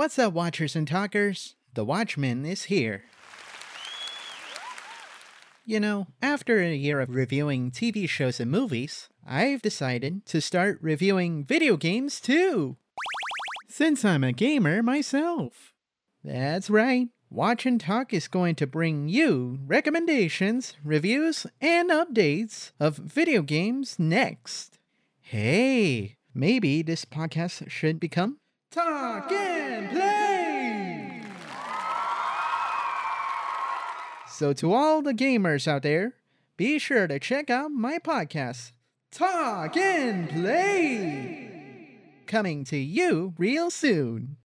What's up, watchers and talkers? The Watchman is here. You know, after a year of reviewing TV shows and movies, I've decided to start reviewing video games too. Since I'm a gamer myself. That's right. Watch and Talk is going to bring you recommendations, reviews, and updates of video games next. Hey, maybe this podcast should become Talk and Play! So, to all the gamers out there, be sure to check out my podcast, Talk and Play! Coming to you real soon.